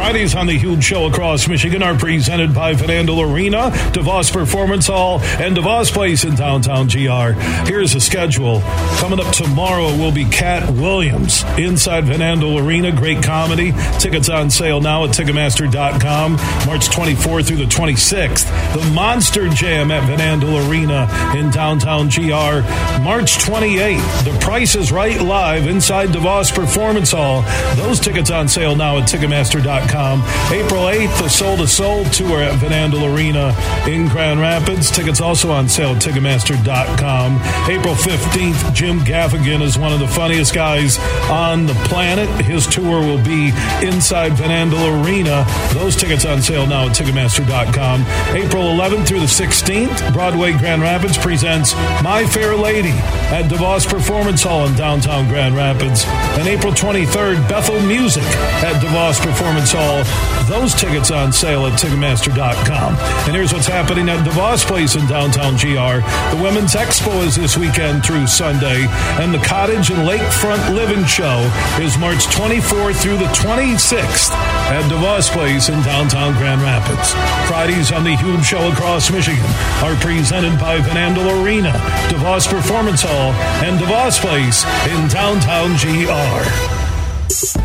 Fridays on the huge show across Michigan are presented by Van Arena, DeVos Performance Hall, and DeVos Place in downtown GR. Here's the schedule. Coming up tomorrow will be Katt Williams inside Van Arena. Great comedy. Tickets on sale now at Ticketmaster.com. March 24th through the 26th. The Monster Jam at Van Arena in downtown GR. March 28th. The Price is Right live inside DeVos Performance Hall. Those tickets on sale now at Ticketmaster.com. April 8th, the Soul to Soul tour at Van Andel Arena in Grand Rapids. Tickets also on sale at Ticketmaster.com. April 15th, Jim Gaffigan is one of the funniest guys on the planet. His tour will be inside Van Andel Arena. Those tickets on sale now at Ticketmaster.com. April 11th through the 16th, Broadway Grand Rapids presents My Fair Lady at DeVos Performance Hall in downtown Grand Rapids. And April 23rd, Bethel Music at DeVos Performance Hall all those tickets on sale at Ticketmaster.com. And here's what's happening at DeVos Place in downtown GR. The Women's Expo is this weekend through Sunday, and the Cottage and Lakefront Living Show is March 24th through the 26th at DeVos Place in downtown Grand Rapids. Fridays on the huge show across Michigan are presented by Van Andel Arena, DeVos Performance Hall, and DeVos Place in downtown GR.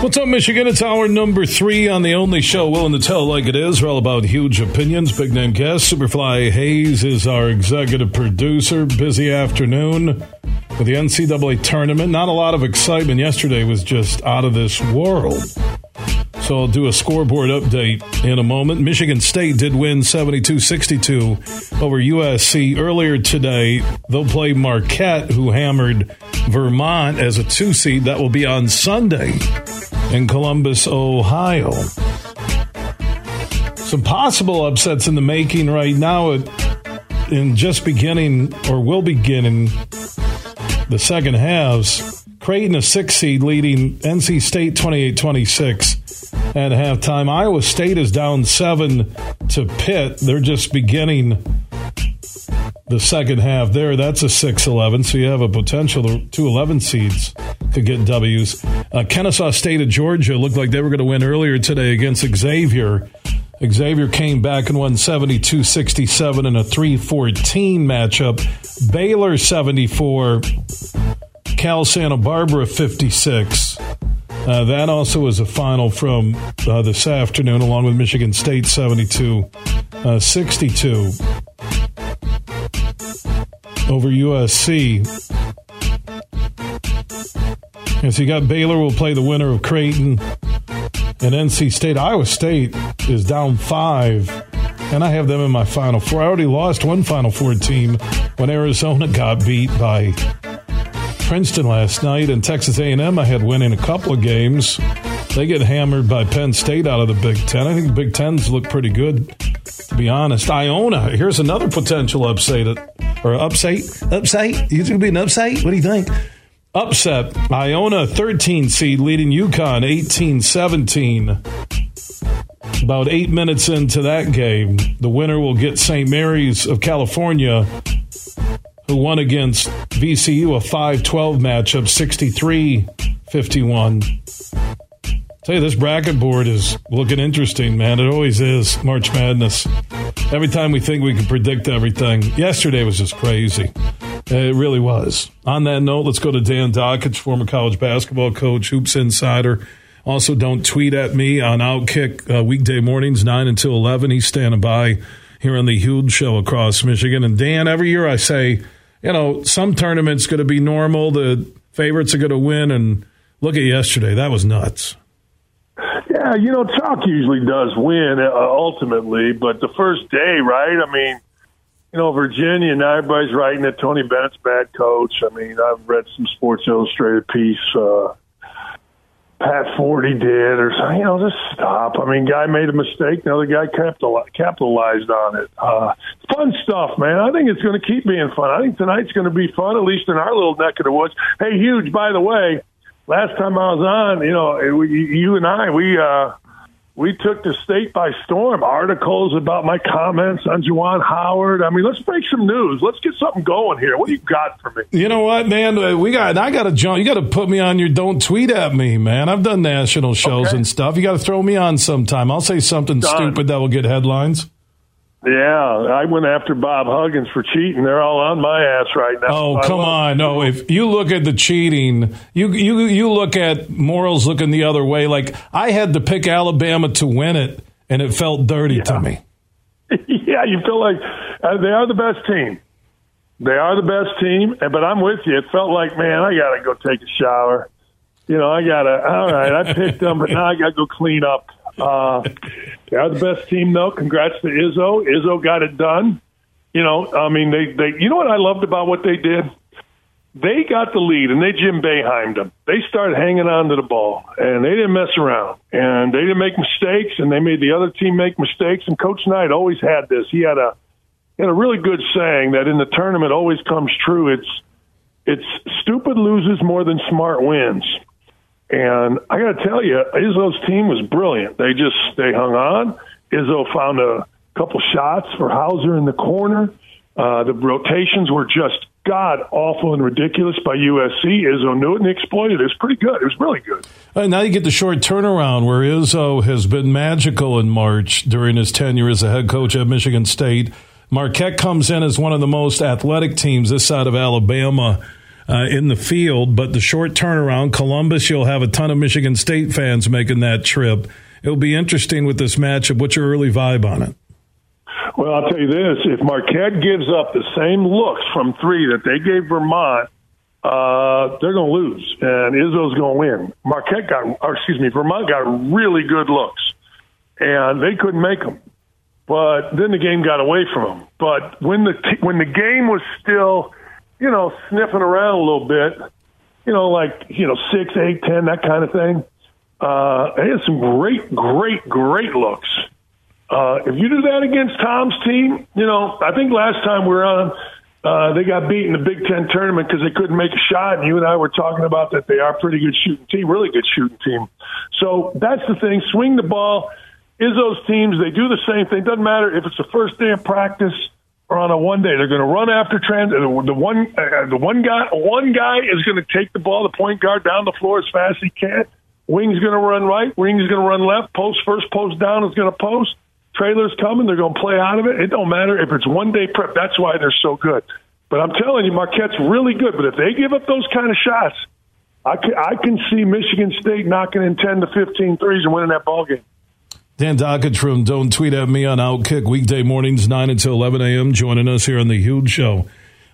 What's up, Michigan? It's hour number three on the only show willing to tell like it is. We're all about huge opinions. Big name guest, Superfly Hayes is our executive producer. Busy afternoon with the NCAA tournament. Not a lot of excitement. Yesterday was just out of this world. So I'll do a scoreboard update in a moment. Michigan State did win 72 62 over USC earlier today. They'll play Marquette, who hammered Vermont as a two seed. That will be on Sunday in Columbus, Ohio. Some possible upsets in the making right now, in just beginning or will begin in the second halves. Creighton, a six seed, leading NC State 28 26 at halftime. Iowa State is down seven to Pitt. They're just beginning the second half there. That's a 6 11. So you have a potential two 11 seeds could get W's. Uh, Kennesaw State of Georgia looked like they were going to win earlier today against Xavier. Xavier came back and won 72 67 in a 3 14 matchup. Baylor 74, Cal Santa Barbara 56. Uh, that also was a final from uh, this afternoon, along with Michigan State 72 uh, 62 over USC. And so you got Baylor will play the winner of Creighton and NC State. Iowa State is down five, and I have them in my Final Four. I already lost one Final Four team when Arizona got beat by Princeton last night, and Texas A&M I had winning a couple of games. They get hammered by Penn State out of the Big Ten. I think the Big Tens look pretty good, to be honest. Iona, here's another potential upset, or upset, upset. You think it'll be an upset? What do you think? Upset. Iona, 13 seed, leading UConn 18 17. About eight minutes into that game, the winner will get St. Mary's of California, who won against VCU a 5 12 matchup, 63 51. Tell you, this bracket board is looking interesting, man. It always is. March Madness. Every time we think we can predict everything, yesterday was just crazy. It really was. On that note, let's go to Dan Dakich, former college basketball coach, Hoops Insider. Also, don't tweet at me on Outkick uh, weekday mornings, 9 until 11. He's standing by here on the huge show across Michigan. And Dan, every year I say, you know, some tournaments going to be normal. The favorites are going to win. And look at yesterday. That was nuts. Yeah, you know, chalk usually does win uh, ultimately, but the first day, right? I mean, you know, Virginia, now everybody's writing that Tony Bennett's bad coach. I mean, I've read some Sports Illustrated piece. Uh, Pat Forde did, or something. you know, just stop. I mean, guy made a mistake. The other guy capitalized on it. Uh, fun stuff, man. I think it's going to keep being fun. I think tonight's going to be fun, at least in our little neck of the woods. Hey, huge. By the way, last time I was on, you know, you and I, we uh, we took the state by storm. Articles about my comments on Juwan Howard. I mean, let's break some news. Let's get something going here. What do you got for me? You know what, man? Uh, we got. I got to jump. You got to put me on your don't tweet at me, man. I've done national shows okay. and stuff. You got to throw me on sometime. I'll say something Done. stupid that will get headlines. Yeah, I went after Bob Huggins for cheating. They're all on my ass right now. Oh, come on. No, if you look at the cheating, you you you look at morals looking the other way. Like I had to pick Alabama to win it and it felt dirty yeah. to me. yeah, you feel like uh, they are the best team. They are the best team, but I'm with you. It felt like, man, I got to go take a shower. You know, I got to, all right, I picked them, but now I got to go clean up. Uh, they are the best team, though. Congrats to Izzo. Izzo got it done. You know, I mean, they, they. You know what I loved about what they did? They got the lead, and they Jim Boeheim them. They started hanging on to the ball, and they didn't mess around, and they didn't make mistakes, and they made the other team make mistakes. And Coach Knight always had this. He had a he had a really good saying that in the tournament always comes true. It's it's stupid loses more than smart wins. And I got to tell you, Izzo's team was brilliant. They just they hung on. Izzo found a couple shots for Hauser in the corner. Uh, the rotations were just god awful and ridiculous by USC. Izzo knew it and exploited it. It was pretty good. It was really good. Uh, now you get the short turnaround where Izzo has been magical in March during his tenure as a head coach at Michigan State. Marquette comes in as one of the most athletic teams this side of Alabama uh, in the field. But the short turnaround, Columbus, you'll have a ton of Michigan State fans making that trip. It'll be interesting with this matchup. What's your early vibe on it? Well, I'll tell you this: if Marquette gives up the same looks from three that they gave Vermont, uh, they're going to lose, and Izzo's going to win. Marquette got, or excuse me, Vermont got really good looks, and they couldn't make them. But then the game got away from them. But when the when the game was still you know, sniffing around a little bit, you know, like, you know, six, eight, ten, that kind of thing. Uh, they had some great, great, great looks. Uh, if you do that against Tom's team, you know, I think last time we were on, uh, they got beat in the Big Ten tournament because they couldn't make a shot. And you and I were talking about that they are a pretty good shooting team, really good shooting team. So that's the thing. Swing the ball. is those teams, they do the same thing. Doesn't matter if it's the first day of practice or on a one day. They're going to run after trans. The one, uh, the one guy, one guy is going to take the ball, the point guard down the floor as fast as he can. Wing's going to run right. Wing's going to run left. Post first post down is going to post. Trailers coming. They're going to play out of it. It don't matter if it's one day prep. That's why they're so good. But I'm telling you, Marquette's really good. But if they give up those kind of shots, I can, I can see Michigan State knocking in 10 to 15 threes and winning that ball game. Dan from Don't Tweet at Me on Outkick, weekday mornings, 9 until 11 a.m., joining us here on the huge show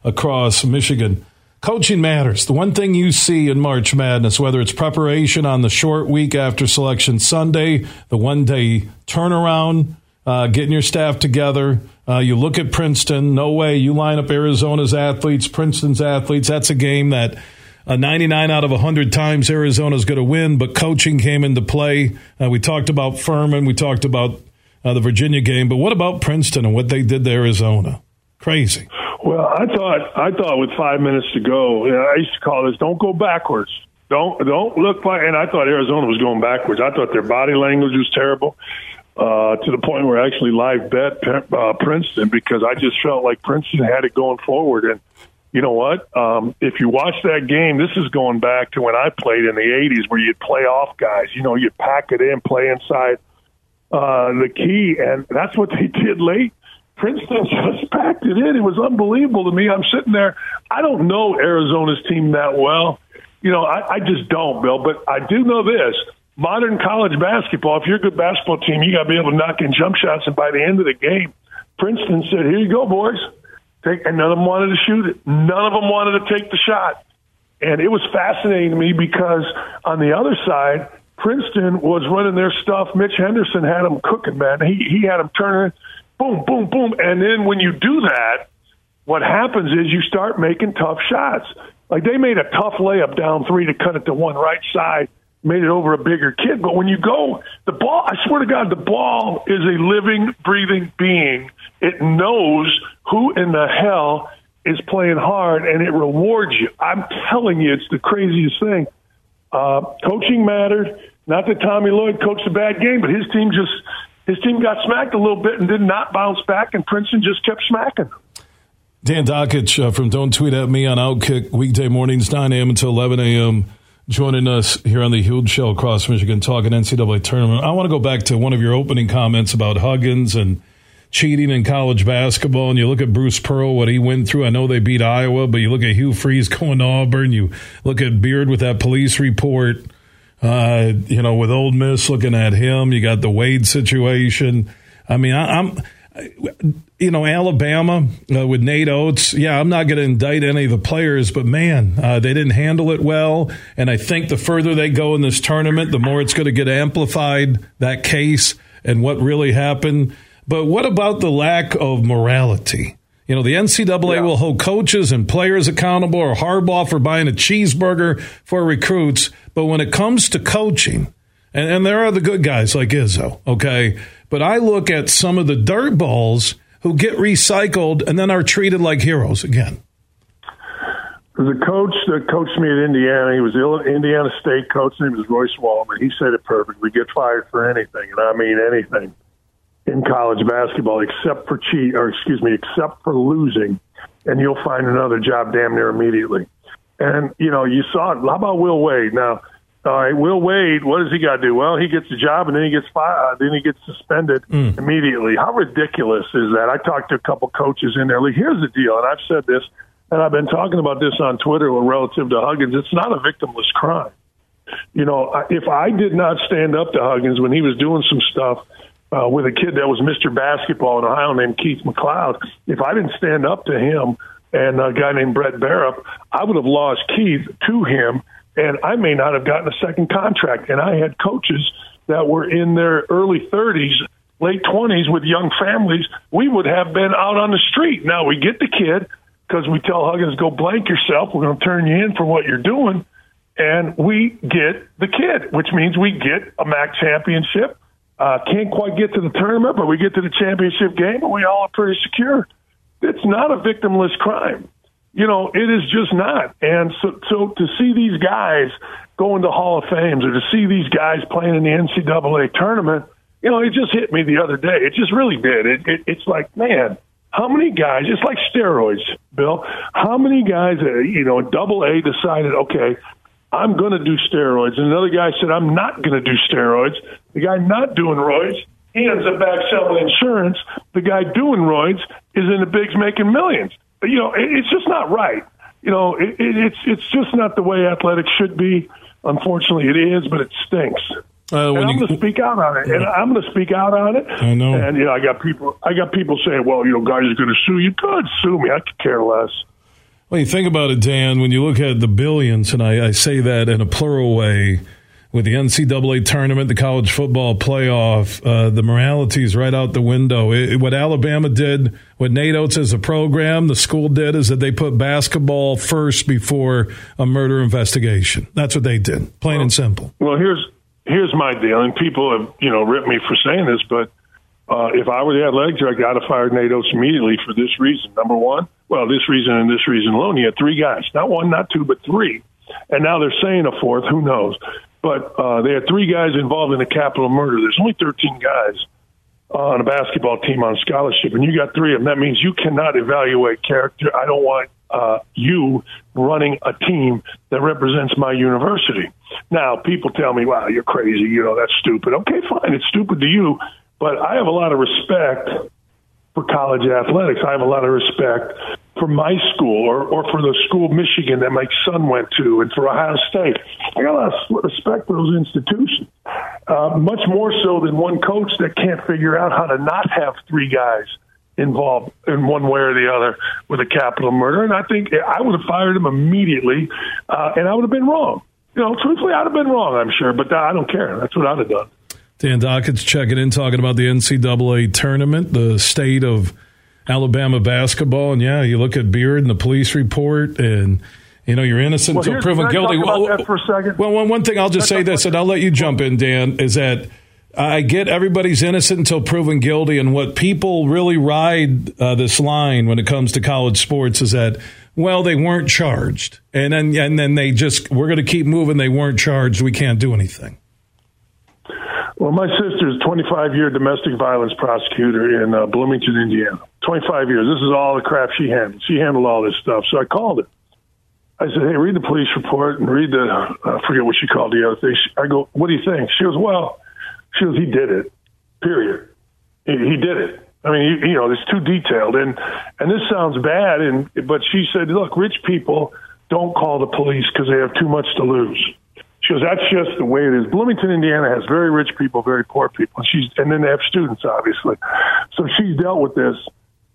across Michigan. Coaching matters. The one thing you see in March Madness, whether it's preparation on the short week after Selection Sunday, the one day turnaround, uh, getting your staff together. Uh, you look at Princeton, no way. You line up Arizona's athletes, Princeton's athletes. That's a game that uh, 99 out of 100 times Arizona's going to win, but coaching came into play. Uh, we talked about Furman. We talked about uh, the Virginia game. But what about Princeton and what they did to Arizona? Crazy. Well, I thought I thought with five minutes to go, you know, I used to call this "Don't go backwards." Don't don't look by. And I thought Arizona was going backwards. I thought their body language was terrible. Uh, to the point where I actually live bet uh, Princeton because I just felt like Princeton had it going forward. And you know what? Um, if you watch that game, this is going back to when I played in the '80s, where you'd play off guys. You know, you'd pack it in, play inside uh, the key, and that's what they did late. Princeton just packed it in. It was unbelievable to me. I'm sitting there. I don't know Arizona's team that well. You know, I, I just don't, Bill. But I do know this: modern college basketball. If you're a good basketball team, you got to be able to knock in jump shots, and by the end of the game, Princeton said, "Here you go, boys." Take, and none of them wanted to shoot it. None of them wanted to take the shot. And it was fascinating to me because on the other side, Princeton was running their stuff. Mitch Henderson had them cooking, man. He he had them turning, boom, boom, boom, and then when you do that, what happens is you start making tough shots. Like they made a tough layup down three to cut it to one right side, made it over a bigger kid. But when you go, the ball, I swear to God, the ball is a living, breathing being. It knows who in the hell is playing hard and it rewards you. I'm telling you, it's the craziest thing. Uh, coaching mattered. Not that Tommy Lloyd coached a bad game, but his team just his team got smacked a little bit and did not bounce back, and Princeton just kept smacking. Dan Dakich uh, from Don't Tweet at Me on Outkick weekday mornings 9 a.m. until 11 a.m. Joining us here on the Huge Show across Michigan, talking NCAA tournament. I want to go back to one of your opening comments about Huggins and cheating in college basketball, and you look at Bruce Pearl, what he went through. I know they beat Iowa, but you look at Hugh Freeze going to Auburn. You look at Beard with that police report. Uh, you know, with Ole Miss looking at him, you got the Wade situation. I mean, I, am you know, Alabama uh, with Nate Oats. Yeah, I'm not going to indict any of the players, but man, uh, they didn't handle it well. And I think the further they go in this tournament, the more it's going to get amplified that case and what really happened. But what about the lack of morality? You know, the NCAA yeah. will hold coaches and players accountable or Harbaugh for buying a cheeseburger for recruits. But when it comes to coaching, and, and there are the good guys like Izzo, okay? But I look at some of the dirt balls who get recycled and then are treated like heroes again. The coach that coached me at Indiana. He was Indiana State coach. His name was Royce Waltman. He said it perfectly. Get fired for anything, and I mean anything in college basketball except for cheat or excuse me, except for losing, and you'll find another job damn near immediately. And you know, you saw it. How about Will Wade? Now, all right, Will Wade, what does he got to do? Well, he gets the job and then he gets fired. Uh, then he gets suspended mm. immediately. How ridiculous is that? I talked to a couple coaches in there. Like, here's the deal, and I've said this, and I've been talking about this on Twitter relative to Huggins. It's not a victimless crime. You know, if I did not stand up to Huggins when he was doing some stuff uh, with a kid that was Mr. Basketball in Ohio named Keith McLeod, if I didn't stand up to him and a guy named Brett Barup, I would have lost Keith to him, and I may not have gotten a second contract. And I had coaches that were in their early 30s, late 20s with young families. We would have been out on the street. Now we get the kid because we tell Huggins, go blank yourself. We're going to turn you in for what you're doing. And we get the kid, which means we get a MAC championship uh, can't quite get to the tournament, but we get to the championship game and we all are pretty secure. It's not a victimless crime. You know, it is just not. And so, so to see these guys go into Hall of Fames or to see these guys playing in the NCAA tournament, you know, it just hit me the other day. It just really did. It, it, it's like, man, how many guys, it's like steroids, Bill, how many guys, uh, you know, double A decided, okay, I'm going to do steroids. And another guy said, I'm not going to do steroids. The guy not doing roids, he ends up back selling insurance. The guy doing roids is in the bigs making millions. You know, it, it's just not right. You know, it, it, it's it's just not the way athletics should be. Unfortunately, it is, but it stinks. Uh, and I'm going to speak out on it, and I'm going to speak out on it. I know. And you know, I got people, I got people saying, "Well, you know, guys are going to sue you." Good, sue me. I could care less. Well, you think about it, Dan, when you look at the billions, and I, I say that in a plural way, with the NCAA tournament, the college football playoff, uh, the morality is right out the window. It, what Alabama did, what Nate Oats as a program, the school did, is that they put basketball first before a murder investigation. That's what they did, plain well, and simple. Well, here's here's my deal, and people have you know ripped me for saying this, but uh, if I were the athletic director, I'd have fired Nate Oats immediately for this reason. Number one, well, this reason and this reason alone. You had three guys, not one, not two, but three. And now they're saying a fourth. Who knows? But uh, they had three guys involved in a capital murder. There's only 13 guys on a basketball team on scholarship, and you got three of them. That means you cannot evaluate character. I don't want uh, you running a team that represents my university. Now, people tell me, "Wow, you're crazy. You know that's stupid." Okay, fine, it's stupid to you, but I have a lot of respect for college athletics. I have a lot of respect for my school or, or for the school Michigan that my son went to and for Ohio State. I got a lot of respect for those institutions, uh, much more so than one coach that can't figure out how to not have three guys involved in one way or the other with a capital murder. And I think I would have fired him immediately, uh, and I would have been wrong. you know, truthfully, I'd have been wrong, I'm sure, but I don't care. That's what I'd have done. Dan Dakich's checking in, talking about the NCAA tournament, the state of Alabama basketball. And yeah, you look at Beard and the police report, and you know you're innocent well, until proven guilty. Well, for a second. well, one, one thing I'll just say this, and I'll let you jump in, Dan, is that. I get everybody's innocent until proven guilty, and what people really ride uh, this line when it comes to college sports is that well, they weren't charged, and then and then they just we're going to keep moving. They weren't charged. We can't do anything. Well, my sister's 25 year domestic violence prosecutor in uh, Bloomington, Indiana. 25 years. This is all the crap she handled. She handled all this stuff. So I called her. I said, "Hey, read the police report and read the uh, I forget what she called the other thing." I go, "What do you think?" She goes, "Well, she goes, he did it. Period. He, he did it." I mean, you, you know, it's too detailed, and and this sounds bad, and but she said, look, rich people don't call the police because they have too much to lose. She goes, that's just the way it is. Bloomington, Indiana has very rich people, very poor people, and she's and then they have students, obviously. So she's dealt with this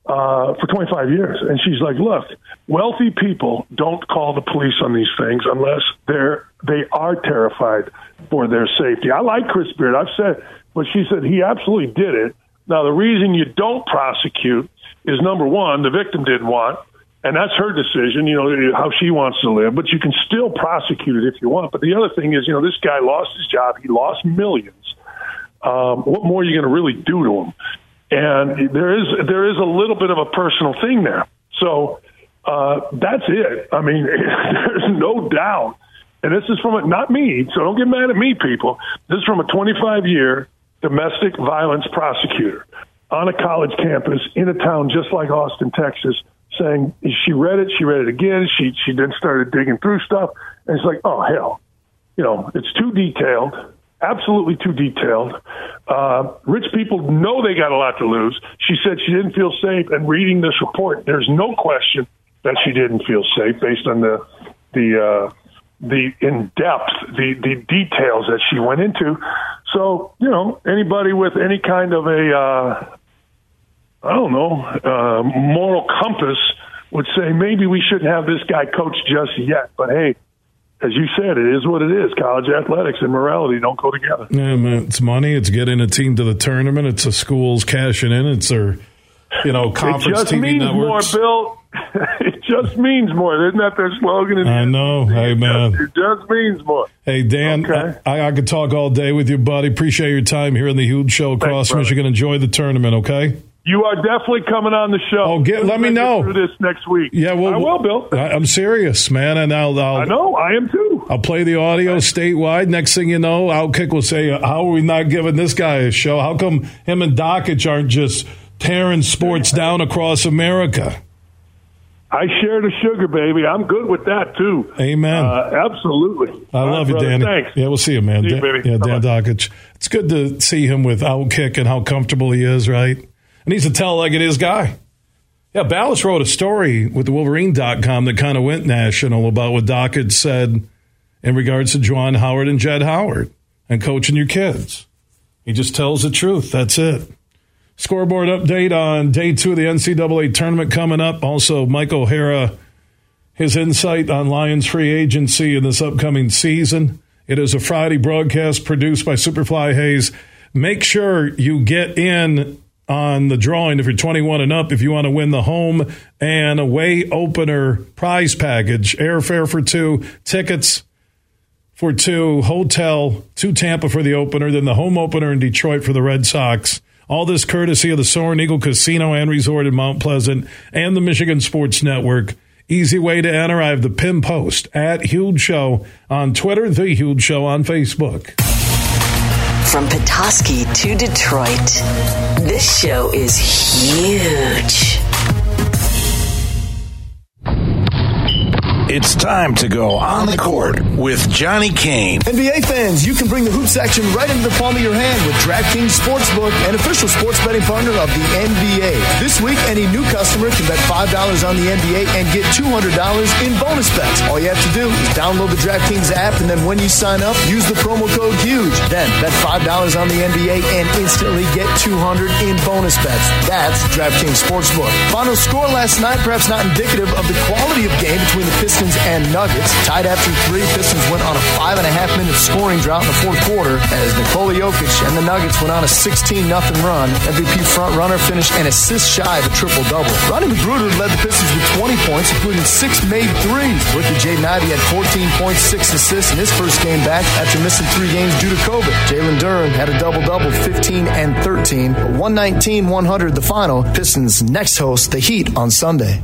uh, for 25 years, and she's like, look, wealthy people don't call the police on these things unless they're they are terrified for their safety. I like Chris Beard. I've said, but she said he absolutely did it now, the reason you don't prosecute is number one, the victim didn't want, and that's her decision, you know, how she wants to live, but you can still prosecute it if you want. But the other thing is, you know, this guy lost his job, he lost millions. Um, what more are you going to really do to him? And there is there is a little bit of a personal thing there. So uh, that's it. I mean, there's no doubt. And this is from a, not me, so don't get mad at me, people. This is from a 25 year domestic violence prosecutor on a college campus in a town just like Austin, Texas, saying she read it, she read it again, she she then started digging through stuff, and it's like, oh hell, you know, it's too detailed, absolutely too detailed. Uh, rich people know they got a lot to lose. She said she didn't feel safe, and reading this report, there's no question that she didn't feel safe based on the the uh, the in depth, the the details that she went into. So you know, anybody with any kind of a uh, I don't know uh, moral compass would say maybe we shouldn't have this guy coach just yet. But hey, as you said, it is what it is. College athletics and morality don't go together. Yeah, man, it's money. It's getting a team to the tournament. It's the schools cashing in. It's their you know conference it just TV means networks. more, Bill. it just means more. Isn't that their slogan? I know. Hey, man. It just means more. Hey, Dan, Okay. I, I could talk all day with you, buddy. Appreciate your time here in the huge show across brother. Michigan. Enjoy the tournament, okay? You are definitely coming on the show. Oh, get- let me know. this next week. Yeah, well, I will, Bill. I, I'm serious, man, and I'll, I'll I know. I am too. I'll play the audio statewide. Next thing you know, Outkick will say, "How are we not giving this guy a show? How come him and Dakich aren't just tearing sports down across America?" I share the sugar, baby. I'm good with that too. Amen. Uh, absolutely. I All right, love you, brother. Danny. Thanks. Yeah, we'll see you, man. See you, Dan-. Yeah, Dan. Dakich. It's good to see him with Outkick and how comfortable he is, right? And he's a tell like it is guy. Yeah, Balas wrote a story with the Wolverine.com that kind of went national about what Dakich said in regards to Juwan Howard and Jett Howard and coaching your kids. He just tells the truth. That's it. Scoreboard update on day two of the NCAA tournament coming up. Also, Mike O'Hara, his insight on Lions free agency in this upcoming season. It is a Friday broadcast produced by Superfly Hayes. Make sure you get in on the drawing if you're 21 and up if you want to win the home and away opener prize package airfare for two tickets for two, hotel to Tampa for the opener, then the home opener in Detroit for the Red Sox. All this courtesy of the Soaring Eagle Casino and Resort in Mount Pleasant and the Michigan Sports Network. Easy way to enter. I have the pin post at Huge Show on Twitter, The Huge Show on Facebook. From Petoskey to Detroit, this show is huge. It's time to go on the court with Johnny Kane. NBA fans, you can bring the hoop section right into the palm of your hand with DraftKings Sportsbook, an official sports betting partner of the NBA. This week, any new customer can bet $5 on the NBA and get $200 in bonus bets. All you have to do is download the DraftKings app, and then when you sign up, use the promo code HUGE. Then bet $5 on the NBA and instantly get 200 in bonus bets. That's DraftKings Sportsbook. Final score last night, perhaps not indicative of the quality of game between the Pistons Pistons and Nuggets. Tied after three, Pistons went on a five and a half minute scoring drought in the fourth quarter as Nikola Jokic and the Nuggets went on a 16 0 run. MVP front runner finished an assist shy of a triple double. Rodney McGruder led the Pistons with 20 points, including six made threes. Rookie Jaden Ivey had 14 points, six assists in his first game back after missing three games due to COVID. Jalen Duren had a double double, 15 and 13. 119 100 the final. Pistons next host the Heat on Sunday.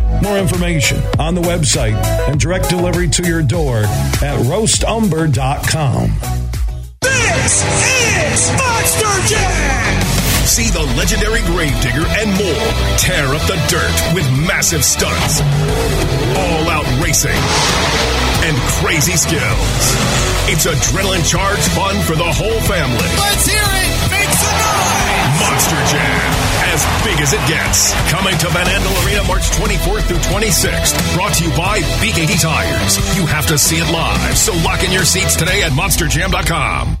More information on the website and direct delivery to your door at roastumber.com. This is Monster Jam! See the legendary Gravedigger and more tear up the dirt with massive stunts, all out racing, and crazy skills. It's adrenaline charged fun for the whole family. Let's hear it! Make some noise! Monster Jam, as big as it gets. Coming to Van Andel Arena March 24th through 26th. Brought to you by BKT Tires. You have to see it live, so lock in your seats today at monsterjam.com.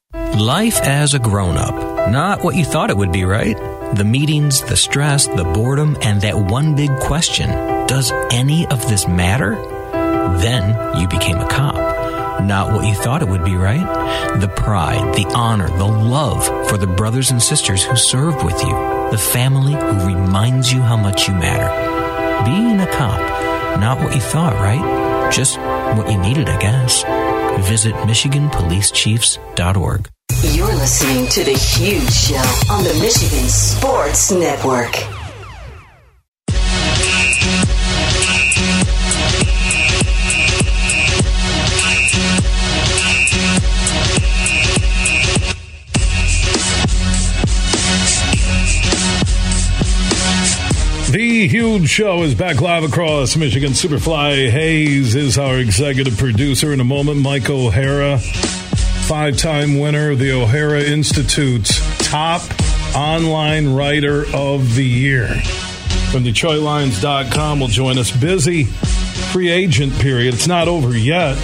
Life as a grown up. Not what you thought it would be, right? The meetings, the stress, the boredom, and that one big question Does any of this matter? Then you became a cop. Not what you thought it would be, right? The pride, the honor, the love for the brothers and sisters who served with you, the family who reminds you how much you matter. Being a cop, not what you thought, right? Just what you needed, I guess. Visit MichiganPoliceChiefs.org. You're listening to The Huge Show on the Michigan Sports Network. The huge show is back live across Michigan. Superfly Hayes is our executive producer. In a moment, Mike O'Hara, five time winner of the O'Hara Institute's top online writer of the year. From DetroitLions.com will join us. Busy free agent period. It's not over yet.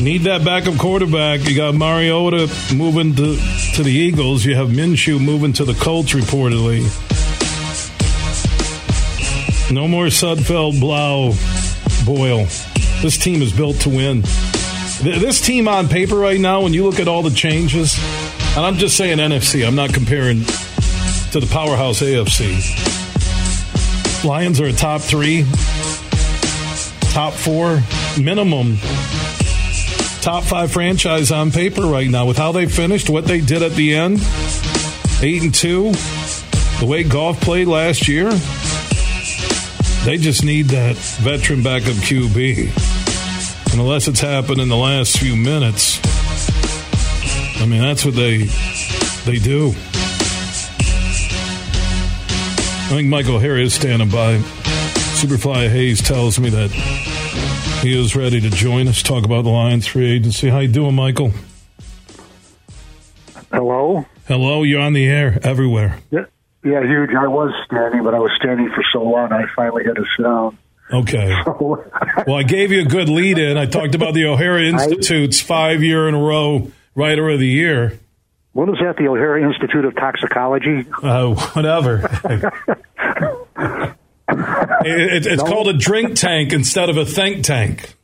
Need that backup quarterback. You got Mariota moving to, to the Eagles. You have Minshew moving to the Colts, reportedly. No more Sudfeld, Blough, Boyle. This team is built to win. This team on paper right now, when you look at all the changes, and I'm just saying NFC, I'm not comparing to the powerhouse AFC. Lions are a top three, top four, minimum, top five franchise on paper right now with how they finished, what they did at the end. Eight and two, the way Goff played last year. They just need that veteran backup QB. Unless it's happened in the last few minutes, I mean that's what they they do. I think Michael O'Hara is standing by. Superfly Hayes tells me that he is ready to join us, talk about the Lions free agency. How you doing, Michael? Hello? Hello, you're on the air everywhere. Yeah, yeah, huge. I was standing, but I was standing for so long, I finally had to sit down. Okay. well, I gave you a good lead in. I talked about the O'Hara Institute's five year in a row writer of the year. What is that, the O'Hara Institute of Toxicology? Uh, whatever. it, it's no. called a drink tank instead of a think tank.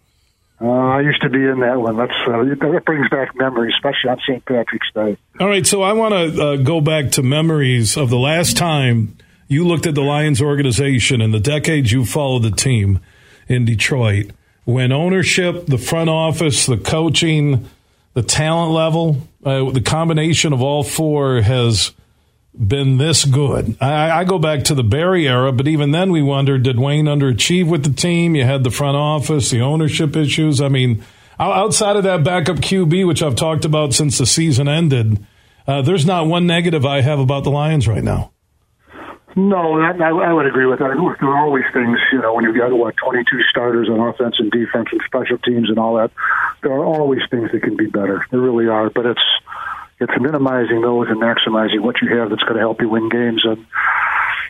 Uh, I used to be in that one. That's uh, that brings back memories, especially on St. Patrick's Day. All right, so I want to uh, go back to memories of the last time you looked at the Lions organization and the decades you followed the team in Detroit. When ownership, the front office, the coaching, the talent level, uh, the combination of all four has been this good. I, I, go back to the Barry era, but even then we wondered did Wayne underachieve with the team? You had the front office, the ownership issues. I mean, outside of that backup QB, which I've talked about since the season ended, uh, there's not one negative I have about the Lions right now. No, I, I would agree with that. There are always things, you know, when you've got what 22 starters on offense and defense and special teams and all that. There are always things that can be better. There really are, but it's it's minimizing those and maximizing what you have that's going to help you win games. And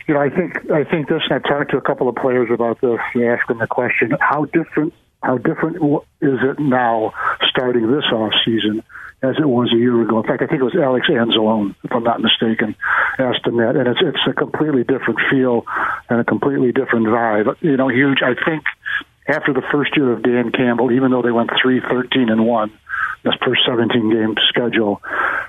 you know, I think I think this. And I talked to a couple of players about this. You ask them the question: How different? How different is it now starting this off season as it was a year ago? In fact, I think it was Alex Anzalone, if I'm not mistaken, asked him that, and it's it's a completely different feel and a completely different vibe. You know, huge. I think after the first year of Dan Campbell, even though they went three thirteen and one this first 17 game schedule,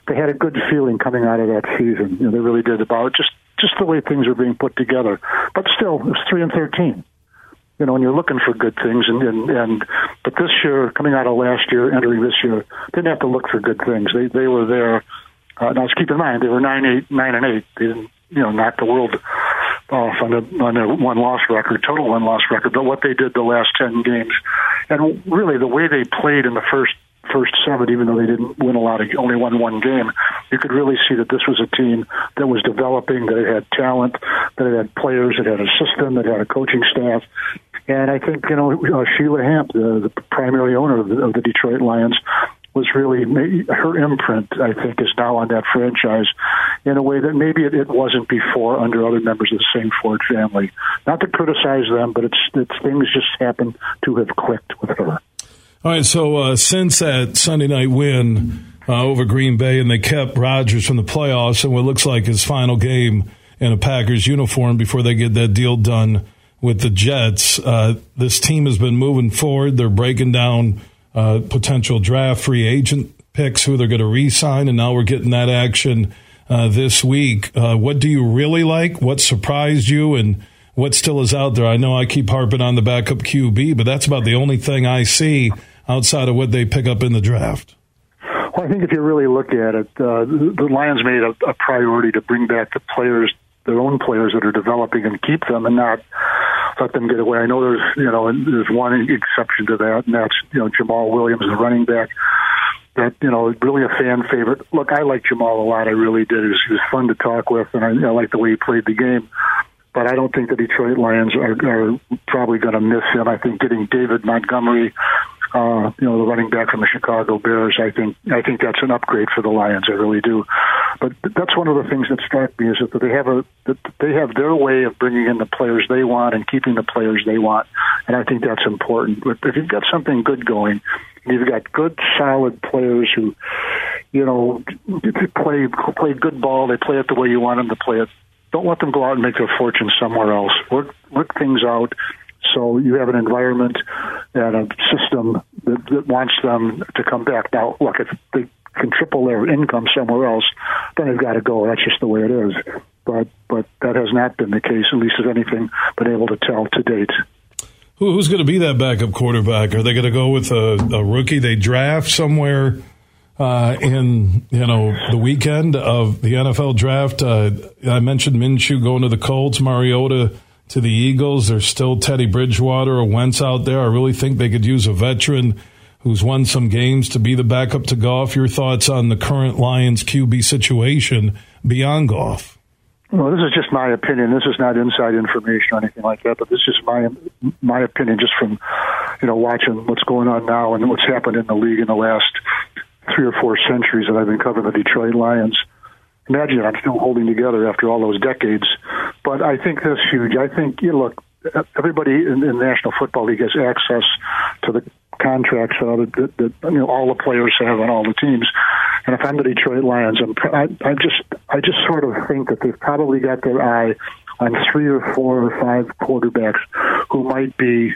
they had a good feeling coming out of that season. You know, they really did about just just the way things were being put together. But still, it was three and 13. You know, when you're looking for good things, and and, and but this year, coming out of last year, entering this year, didn't have to look for good things. They they were there. Uh, now, keep in mind, they were nine eight nine and eight. They didn't you know knock the world off on a on a one loss record, total one loss record. But what they did the last ten games, and really the way they played in the first first seven, even though they didn't win a lot of, only won one game, you could really see that this was a team that was developing, that it had talent, that it had players, that had a system, that had a coaching staff. And I think, you know, uh, Sheila Hamp, the, the primary owner of the, of the Detroit Lions, was really her imprint. I think is now on that franchise in a way that maybe it, it wasn't before under other members of the same Ford family. Not to criticize them, but it's it's things just happen to have clicked with her. All right, so uh, since that Sunday night win uh, over Green Bay, and they kept Rodgers from the playoffs and what looks like his final game in a Packers uniform before they get that deal done with the Jets, uh, this team has been moving forward. They're breaking down uh, potential draft free agent picks, who they're going to re sign, and now we're getting that action uh, this week. Uh, what do you really like? What surprised you? And what still is out there. I know I keep harping on the backup QB, but that's about the only thing I see outside of what they pick up in the draft. Well, I think if you really look at it, uh, the Lions made a, a priority to bring back the players, their own players that are developing, and keep them, and not let them get away. I know there's you know there's one exception to that, and that's you know Jamaal Williams, the running back. That you know, really a fan favorite. Look, I like Jamaal a lot. I really did. He was, he was fun to talk with, and I, I like the way he played the game but I don't think the Detroit Lions are, are probably going to miss him. I think getting David Montgomery, uh, you know, the running back from the Chicago Bears, I think I think that's an upgrade for the Lions. I really do. But that's one of the things that struck me is that they have a that they have their way of bringing in the players they want and keeping the players they want, and I think that's important. But if you've got something good going, you've got good, solid players who, you know, play play good ball. They play it the way you want them to play it don't let them go out and make their fortune somewhere else. Work work things out so you have an environment and a system that, that wants them to come back. Now, look, if they can triple their income somewhere else, then they've got to go. That's just the way it is. But but that has not been the case, at least as anything been able to tell to date. who's going to be that backup quarterback? Are they going to go with a, a rookie they draft somewhere? uh, in you know the weekend of the NFL draft. Uh, I mentioned Minshew going to the Colts, Mariota to the Eagles. There's still Teddy Bridgewater or Wentz out there. I really think they could use a veteran who's won some games to be the backup to Goff. Your thoughts on the current Lions QB situation beyond Goff? Well, this is just my opinion. This is not inside information or anything like that, but this is my my opinion just from you know watching what's going on now and what's happened in the league in the last three or four centuries that I've been covering the Detroit Lions. Imagine I'm still holding together after all those decades. But I think that's huge. I think, you know, look, everybody in, in the National Football League has access to the contracts that, that, that you know all the players have on all the teams. And if I'm the Detroit Lions, I'm, I, I just I just sort of think that they've probably got their eye on three or four or five quarterbacks who might be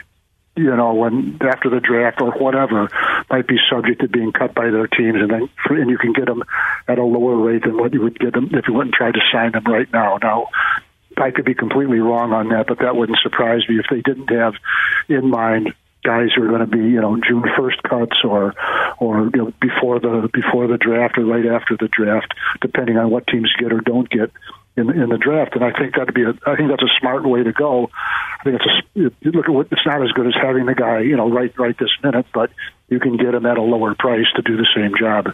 you know, when after the draft or whatever, might be subject to being cut by their teams, and then and you can get them at a lower rate than what you would get them if you and tried to sign them right now. Now, I could be completely wrong on that, but that wouldn't surprise me if they didn't have in mind guys who are going to be you know June first cuts or or you know before the before the draft or right after the draft, depending on what teams get or don't get in in the draft. And I think that'd be a I think that's a smart way to go. I think it's a look at what it's not as good as having the guy you know right right this minute, but you can get them at a lower price to do the same job.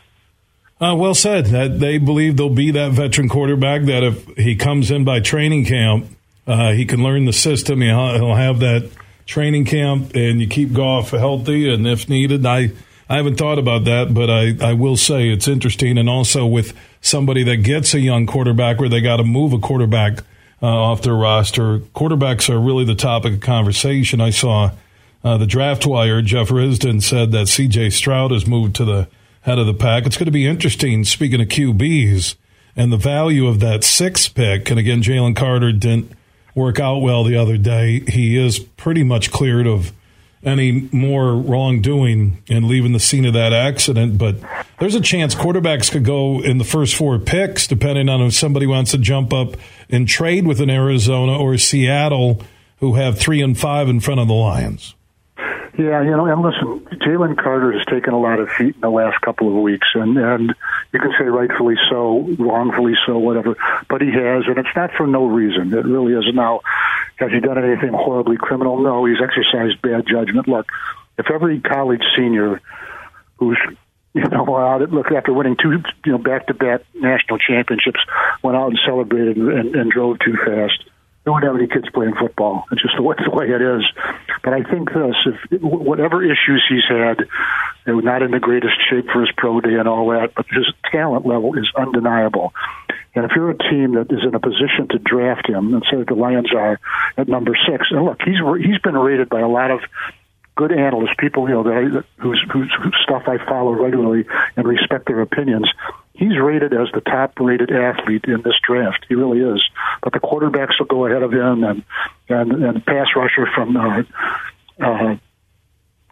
Uh, well said. That they believe there'll be that veteran quarterback that if he comes in by training camp, uh, he can learn the system. He'll, have that training camp, and you keep Goff healthy, and if needed, I I haven't thought about that, but I I will say it's interesting, and also with somebody that gets a young quarterback where they got to move a quarterback uh, off their roster. Quarterbacks are really the topic of conversation. I saw uh, the draft wire. Jeff Risdon said that C.J. Stroud has moved to the head of the pack. It's going to be interesting, speaking of QBs and the value of that sixth pick. And again, Jalen Carter didn't work out well the other day. He is pretty much cleared of any more wrongdoing and leaving the scene of that accident. But there's a chance quarterbacks could go in the first four picks, depending on if somebody wants to jump up and trade with an Arizona or Seattle who have three and five in front of the Lions. Yeah, you know, and listen, Jalen Carter has taken a lot of heat in the last couple of weeks, and and you can say rightfully so, wrongfully so, whatever, but he has, and it's not for no reason. It really is. Now, has he done anything horribly criminal? No, he's exercised bad judgment. Look, if every college senior who's you know, out look after winning two, you know, back-to-back national championships, went out and celebrated and, and drove too fast we wouldn't have any kids playing football. It's just the way, it is. But I think this, if whatever issues he's had, not in the greatest shape for his pro day and all that, but his talent level is undeniable. And if you're a team that is in a position to draft him, and say the Lions are at number six, and look, he's he's been rated by a lot of good analysts, people you know that I, whose whose stuff I follow regularly and respect their opinions he's rated as the top rated athlete in this draft. He really is. But the quarterbacks will go ahead of him, and and and pass rusher from. Uh, uh,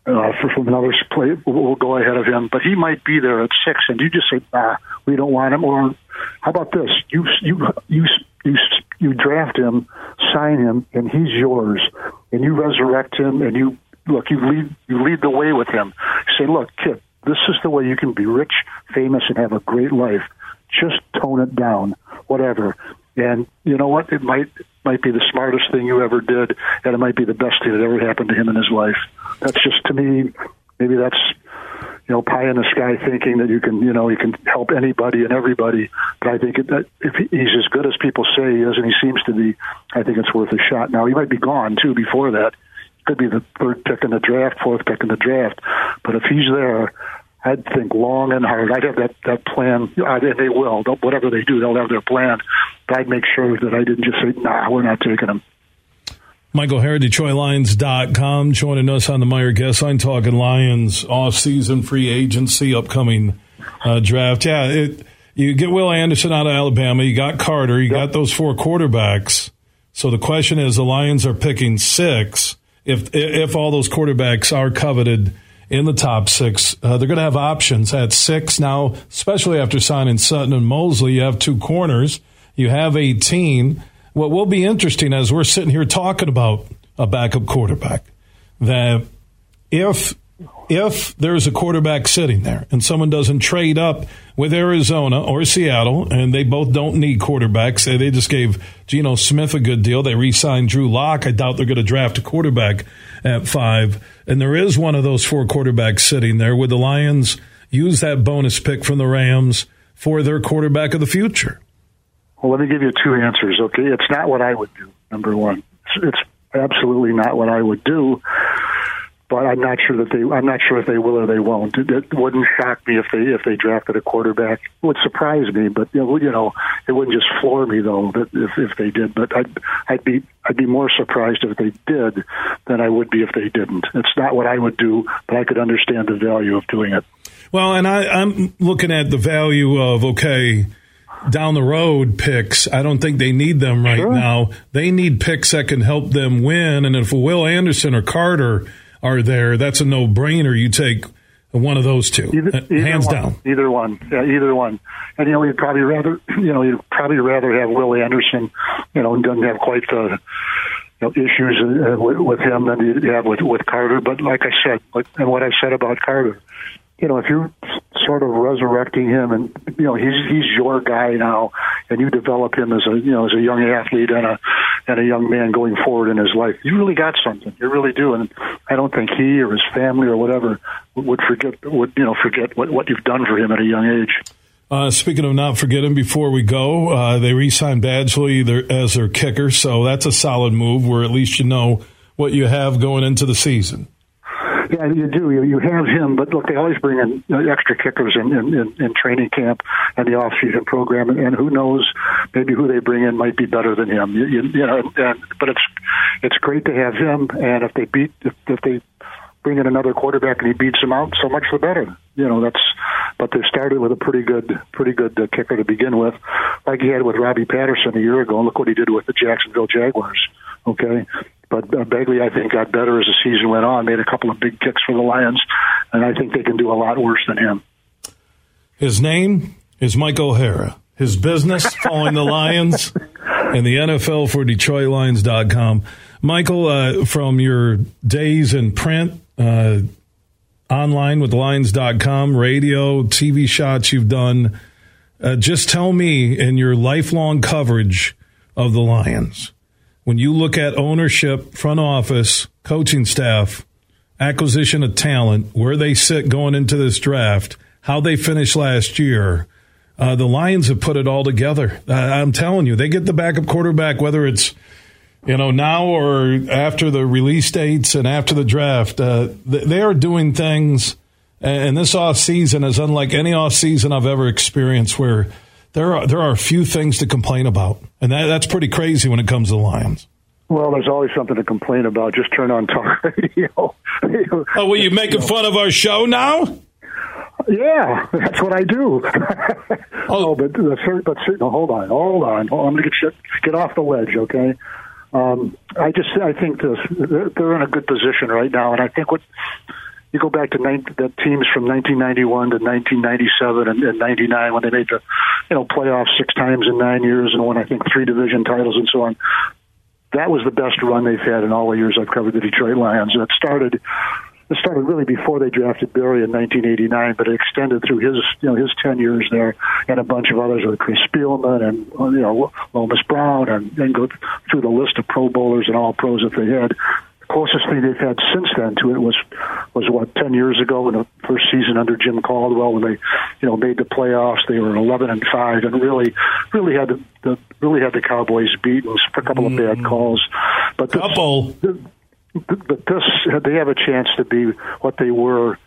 uh, from another play will go ahead of him, but he might be there at six, and you just say, "Ah, we don't want him." Or how about this? You you you you you draft him, sign him, and he's yours, and you resurrect him, and you look, you lead you lead the way with him. You say, "Look, kid, this is the way you can be rich, famous, and have a great life. Just tone it down, whatever. And you know what? It might might be the smartest thing you ever did, and it might be the best thing that ever happened to him in his life. That's just to me. Maybe that's you know pie in the sky thinking that you can you know you can help anybody and everybody. But I think that if he's as good as people say he is, and he seems to be, I think it's worth a shot. Now he might be gone too before that. Could be the third pick in the draft, fourth pick in the draft. But if he's there, I'd think long and hard. I'd have that that plan. I'd, they will. They'll, whatever they do, they'll have their plan. But I'd make sure that I didn't just say, "Nah, we're not taking him." Michael O'Hara, DetroitLions.com, joining us on the Meijer Guest Line, talking Lions off-season free agency, upcoming uh, draft. Yeah, it, you get Will Anderson out of Alabama. You got Carter. You yep. got those four quarterbacks. So the question is, the Lions are picking six. If if all those quarterbacks are coveted in the top six. Uh, they're going to have options at six now, especially after signing Sutton and Mosley. You have two corners. You have 18. What will be interesting as we're sitting here talking about a backup quarterback, that if if there's a quarterback sitting there and someone doesn't trade up with Arizona or Seattle, and they both don't need quarterbacks, they just gave Geno Smith a good deal. They re signed Drew Lock. I doubt they're going to draft a quarterback at five. And there is one of those four quarterbacks sitting there. Would the Lions use that bonus pick from the Rams for their quarterback of the future? Well, let me give you two answers, okay? It's not what I would do, number one. It's, it's absolutely not what I would do but I'm not sure that they. I'm not sure if they will or they won't. It, it wouldn't shock me if they if they drafted a quarterback. It would surprise me, but you know, you know, it wouldn't just floor me though that if if they did. But I'd I'd be I'd be more surprised if they did than I would be if they didn't. It's not what I would do, but I could understand the value of doing it. Well, and I, I'm looking at the value of okay down the road picks. I don't think they need them right sure. now. They need picks that can help them win. And if Will Anderson or Carter are there, that's a no brainer. You take one of those two, either, uh, either hands one, down. Either one, yeah, either one. And you know, you'd probably rather, you know, you'd probably rather have Will Anderson, you know, doesn't have quite the you know, issues uh, with, with him than you have with with Carter. But like I said, like, and what I said about Carter, you know, if you're sort of resurrecting him, and you know, he's he's your guy now, and you develop him as a you know as a young athlete and a and a young man going forward in his life, you really got something. You really do, and I don't think he or his family or whatever would forget would you know forget what what you've done for him at a young age. Uh, speaking of not forgetting, before we go, uh, they re-signed Badgley as their kicker, so that's a solid move. Where at least you know what you have going into the season. Yeah, you do. You, you have him, but look, they always bring in extra kickers in, in, in, in training camp and the off-season program, and, and who knows, maybe who they bring in might be better than him. You, you, you know, and, but it's it's great to have him, and if they beat if, if they bring in another quarterback and he beats them out, so much the better. You know, that's. But they started with a pretty good, pretty good uh, kicker to begin with, like he had with Riley Patterson a year ago. And look what he did with the Jacksonville Jaguars. Okay, but uh, Badgley, I think, got better as the season went on. Made a couple of big kicks for the Lions, and I think they can do a lot worse than him. His name is Mike O'Hara. His business, following the Lions, and the NFL for DetroitLions.com. Michael, uh, from your days in print, uh, online with Lions.com, radio, TV shots you've done, uh, just tell me in your lifelong coverage of the Lions, when you look at ownership, front office, coaching staff, acquisition of talent, where they sit going into this draft, how they finished last year, uh, the Lions have put it all together. Uh, I'm telling you, they get the backup quarterback, whether it's you know now or after the release dates and after the draft. Uh, they are doing things, and this off season is unlike any off season I've ever experienced, where there are there are a few things to complain about, and that, that's pretty crazy when it comes to the Lions. Well, there's always something to complain about. Just turn on talk radio. oh, well, you making fun of our show now? Yeah, that's what I do. oh, but but no, hold on, hold on. I'm going to get get off the ledge, okay? Um, I just I think this they're in a good position right now, and I think what you go back to 19, the teams from 1991 to 1997 and, and 99 when they made the you know playoffs six times in nine years and won I think three division titles and so on. That was the best run they've had in all the years I've covered the Detroit Lions. It started it started really before they drafted Barry in 1989, but it extended through his, you know, his 10 years there, and a bunch of others with Chris Spielman and you know Lomas Brown, and, and go through the list of Pro Bowlers and All Pros that they had. Closest thing they've had since then to it was was what 10 years ago in the first season under Jim Caldwell when they, you know, made the playoffs. They were 11 and five, and really, really had the, the really had the Cowboys beat and a couple of bad mm. calls. But couple. The, but this they have a chance to be what they were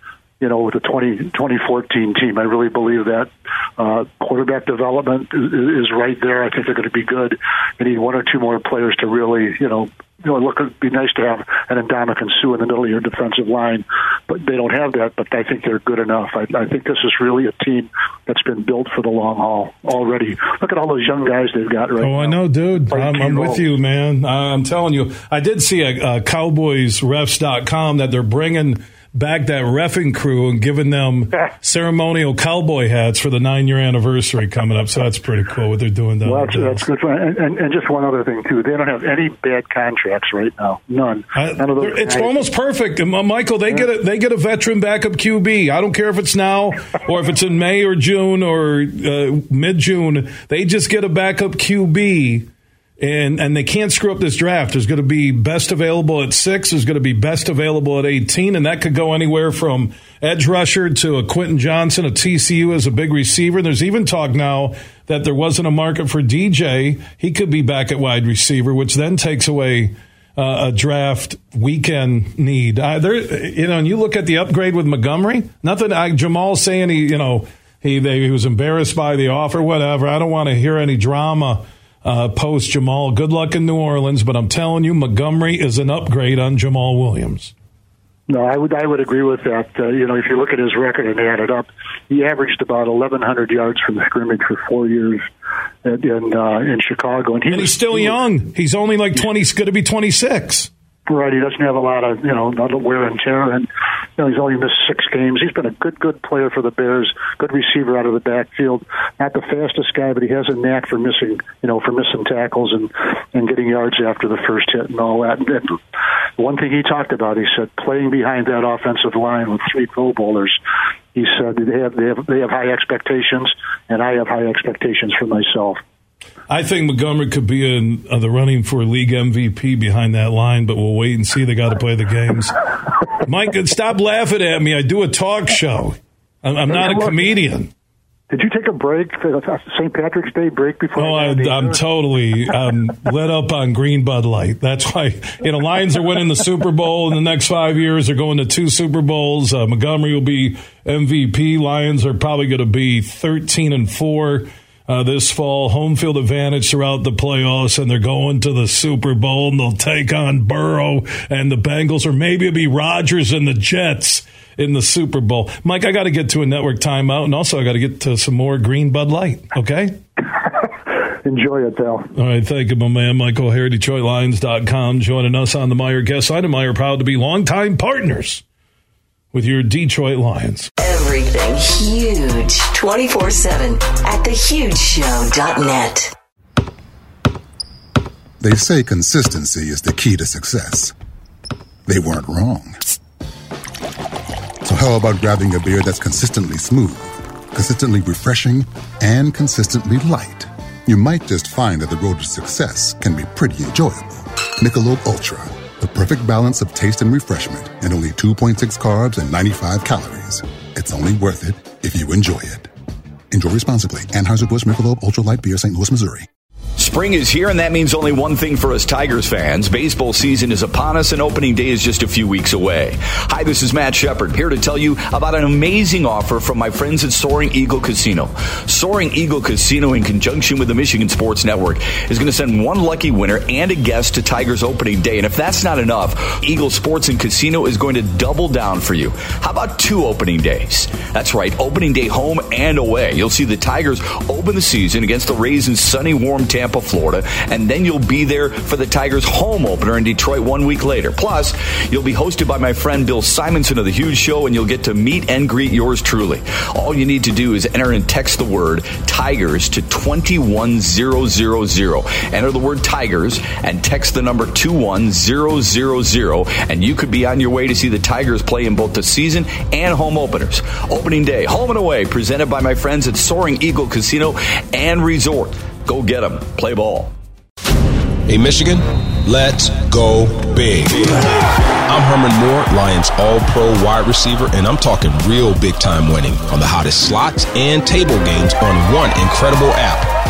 you know, with the 20, 2014 team. I really believe that uh, quarterback development is, is right there. I think they're going to be good. They need one or two more players to really, you know, you know, look, it'd be nice to have an Ndamukong Suh in the middle of your defensive line, but they don't have that. But I think they're good enough. I, I think this is really a team that's been built for the long haul already. Look at all those young guys they've got right Oh, now. I know, dude. I'm, I'm with you, man. I'm telling you. I did see a, a CowboysRefs.com that they're bringing back that refing crew and giving them ceremonial cowboy hats for the nine year anniversary coming up. So that's pretty cool what they're doing down Well, that's, that's good. And, and, and just one other thing too, they don't have any bad contracts right now. None. None of those. It's guys- almost perfect, And, uh, Michael. They get a they get a veteran backup QB. I don't care if it's now or if it's in May or June or uh, mid June. They just get a backup QB, and and they can't screw up this draft. There's going to be best available at six. There's going to be best available at 18, and that could go anywhere from edge rusher to a Quentin Johnston, a TCU as a big receiver. There's even talk now that there wasn't a market for DJ. He could be back at wide receiver, which then takes away uh, a draft weekend need. Uh, there, you know, and you look at the upgrade with Montgomery. Nothing. Jamaal saying he, you know, he they, he was embarrassed by the offer. Whatever. I don't want to hear any drama. Uh, post Jamaal, good luck in New Orleans, but I'm telling you, Montgomery is an upgrade on Jamaal Williams. No, I would I would agree with that. Uh, you know, if you look at his record and add it up, he averaged about 1,100 yards from the scrimmage for four years in in, uh, in Chicago, and, he And he's still young. He's only like 20, He's going to be 26. Right, he doesn't have a lot of you know wear and tear, and you know, he's only missed six games. He's been a good, good player for the Bears. Good receiver out of the backfield. Not the fastest guy, but he has a knack for missing, you know, for missing tackles and and getting yards after the first hit and all that. And, one thing he talked about, he said, playing behind that offensive line with three Pro Bowlers. He said they have they have they have high expectations, and I have high expectations for myself. I think Montgomery could be in uh, the running for league MVP behind that line, but we'll wait and see. They got to play the games. Mike, stop laughing at me. I do a talk show. I'm, I'm not a comedian. Did you take a break, St. Patrick's Day break before? Oh, I, am totally um, let up on green Bud Light. That's why you know Lions are winning the Super Bowl in the next five years. They're going to two Super Bowls. Uh, Montgomery will be MVP. Lions are probably going to be 13 and four uh, this fall. Home field advantage throughout the playoffs, and they're going to the Super Bowl, and they'll take on Burrow and the Bengals, or maybe it'll be Rodgers and the Jets in the Super Bowl. Mike, I got to get to a network timeout, and also I got to get to some more green Bud Light. Okay. Enjoy it, pal. All right, thank you, my man. Michael O'Hara, DetroitLions.com, joining us on the Meijer Guest Line. Meijer proud to be longtime partners with your Detroit Lions. Everything huge 24 7 at thehugeshow.net. They say consistency is the key to success. They weren't wrong. So, how about grabbing a beer that's consistently smooth, consistently refreshing, and consistently light? You might just find that the road to success can be pretty enjoyable. Michelob Ultra the perfect balance of taste and refreshment, and only 2.6 carbs and 95 calories. It's only worth it if you enjoy it. Enjoy responsibly. Anheuser-Busch Michelob Ultra Light Beer, St. Louis, Missouri. Spring is here, and that means only one thing for us Tigers fans. Baseball season is upon us, and opening day is just a few weeks away. Hi, this is Matt Shepard, here to tell you about an amazing offer from my friends at Soaring Eagle Casino. Soaring Eagle Casino, in conjunction with the Michigan Sports Network, is going to send one lucky winner and a guest to Tigers opening day. And if that's not enough, Eagle Sports and Casino is going to double down for you. How about two opening days? That's right, opening day home and away. You'll see the Tigers open the season against the Rays in sunny, warm Tampa. Tampa, Florida, and then you'll be there for the Tigers' home opener in Detroit one week later. Plus, you'll be hosted by my friend Bill Simonson of The Huge Show, and you'll get to meet and greet yours truly. All you need to do is enter and text the word Tigers to 21000. Enter the word Tigers and text the number 21000, and you could be on your way to see the Tigers play in both the season and home openers. Opening day, home and away, presented by my friends at Soaring Eagle Casino and Resort. Go get them. Play ball. Hey, Michigan, let's go big. I'm Herman Moore, Lions All Pro wide receiver, and I'm talking real big time winning on the hottest slots and table games on one incredible app.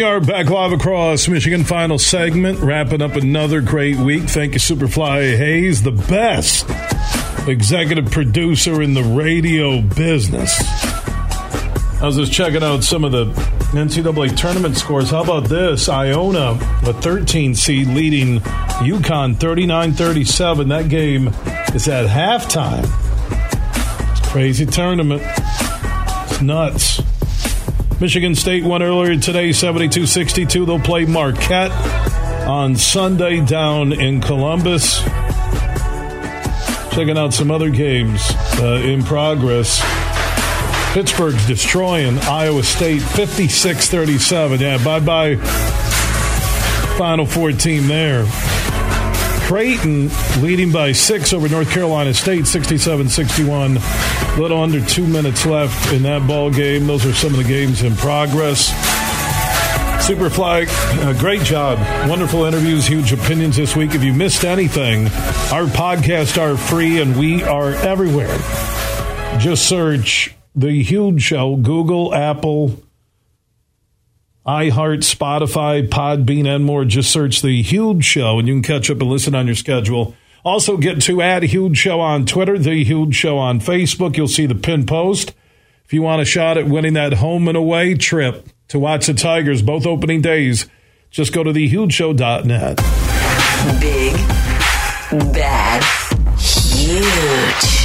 We are back live across Michigan. Final segment, wrapping up another great week. Thank you, Superfly Hayes, the best executive producer in the radio business. I was just checking out some of the NCAA tournament scores. How about this? Iona, a 13 seed, leading UConn 39 37. That game is at halftime. It's crazy tournament. It's nuts. Michigan State won earlier today, 72 62. They'll play Marquette on Sunday down in Columbus. Checking out some other games uh, in progress. Pittsburgh's destroying Iowa State 56 37. Yeah, bye bye. Final four team there. Creighton leading by six over North Carolina State, 67 61. Little under two minutes left in that ball game. Those are some of the games in progress. Superfly, uh, great job. Wonderful interviews, huge opinions this week. If you missed anything, our podcasts are free and we are everywhere. Just search The Huge Show, Google, Apple, iHeart, Spotify, Podbean, and more. Just search The Huge Show and you can catch up and listen on your schedule. Also, get to add Huge Show on Twitter, The Huge Show on Facebook. You'll see the pin post. If you want a shot at winning that home and away trip to watch the Tigers both opening days, just go to thehugeshow.net. Big, bad, huge.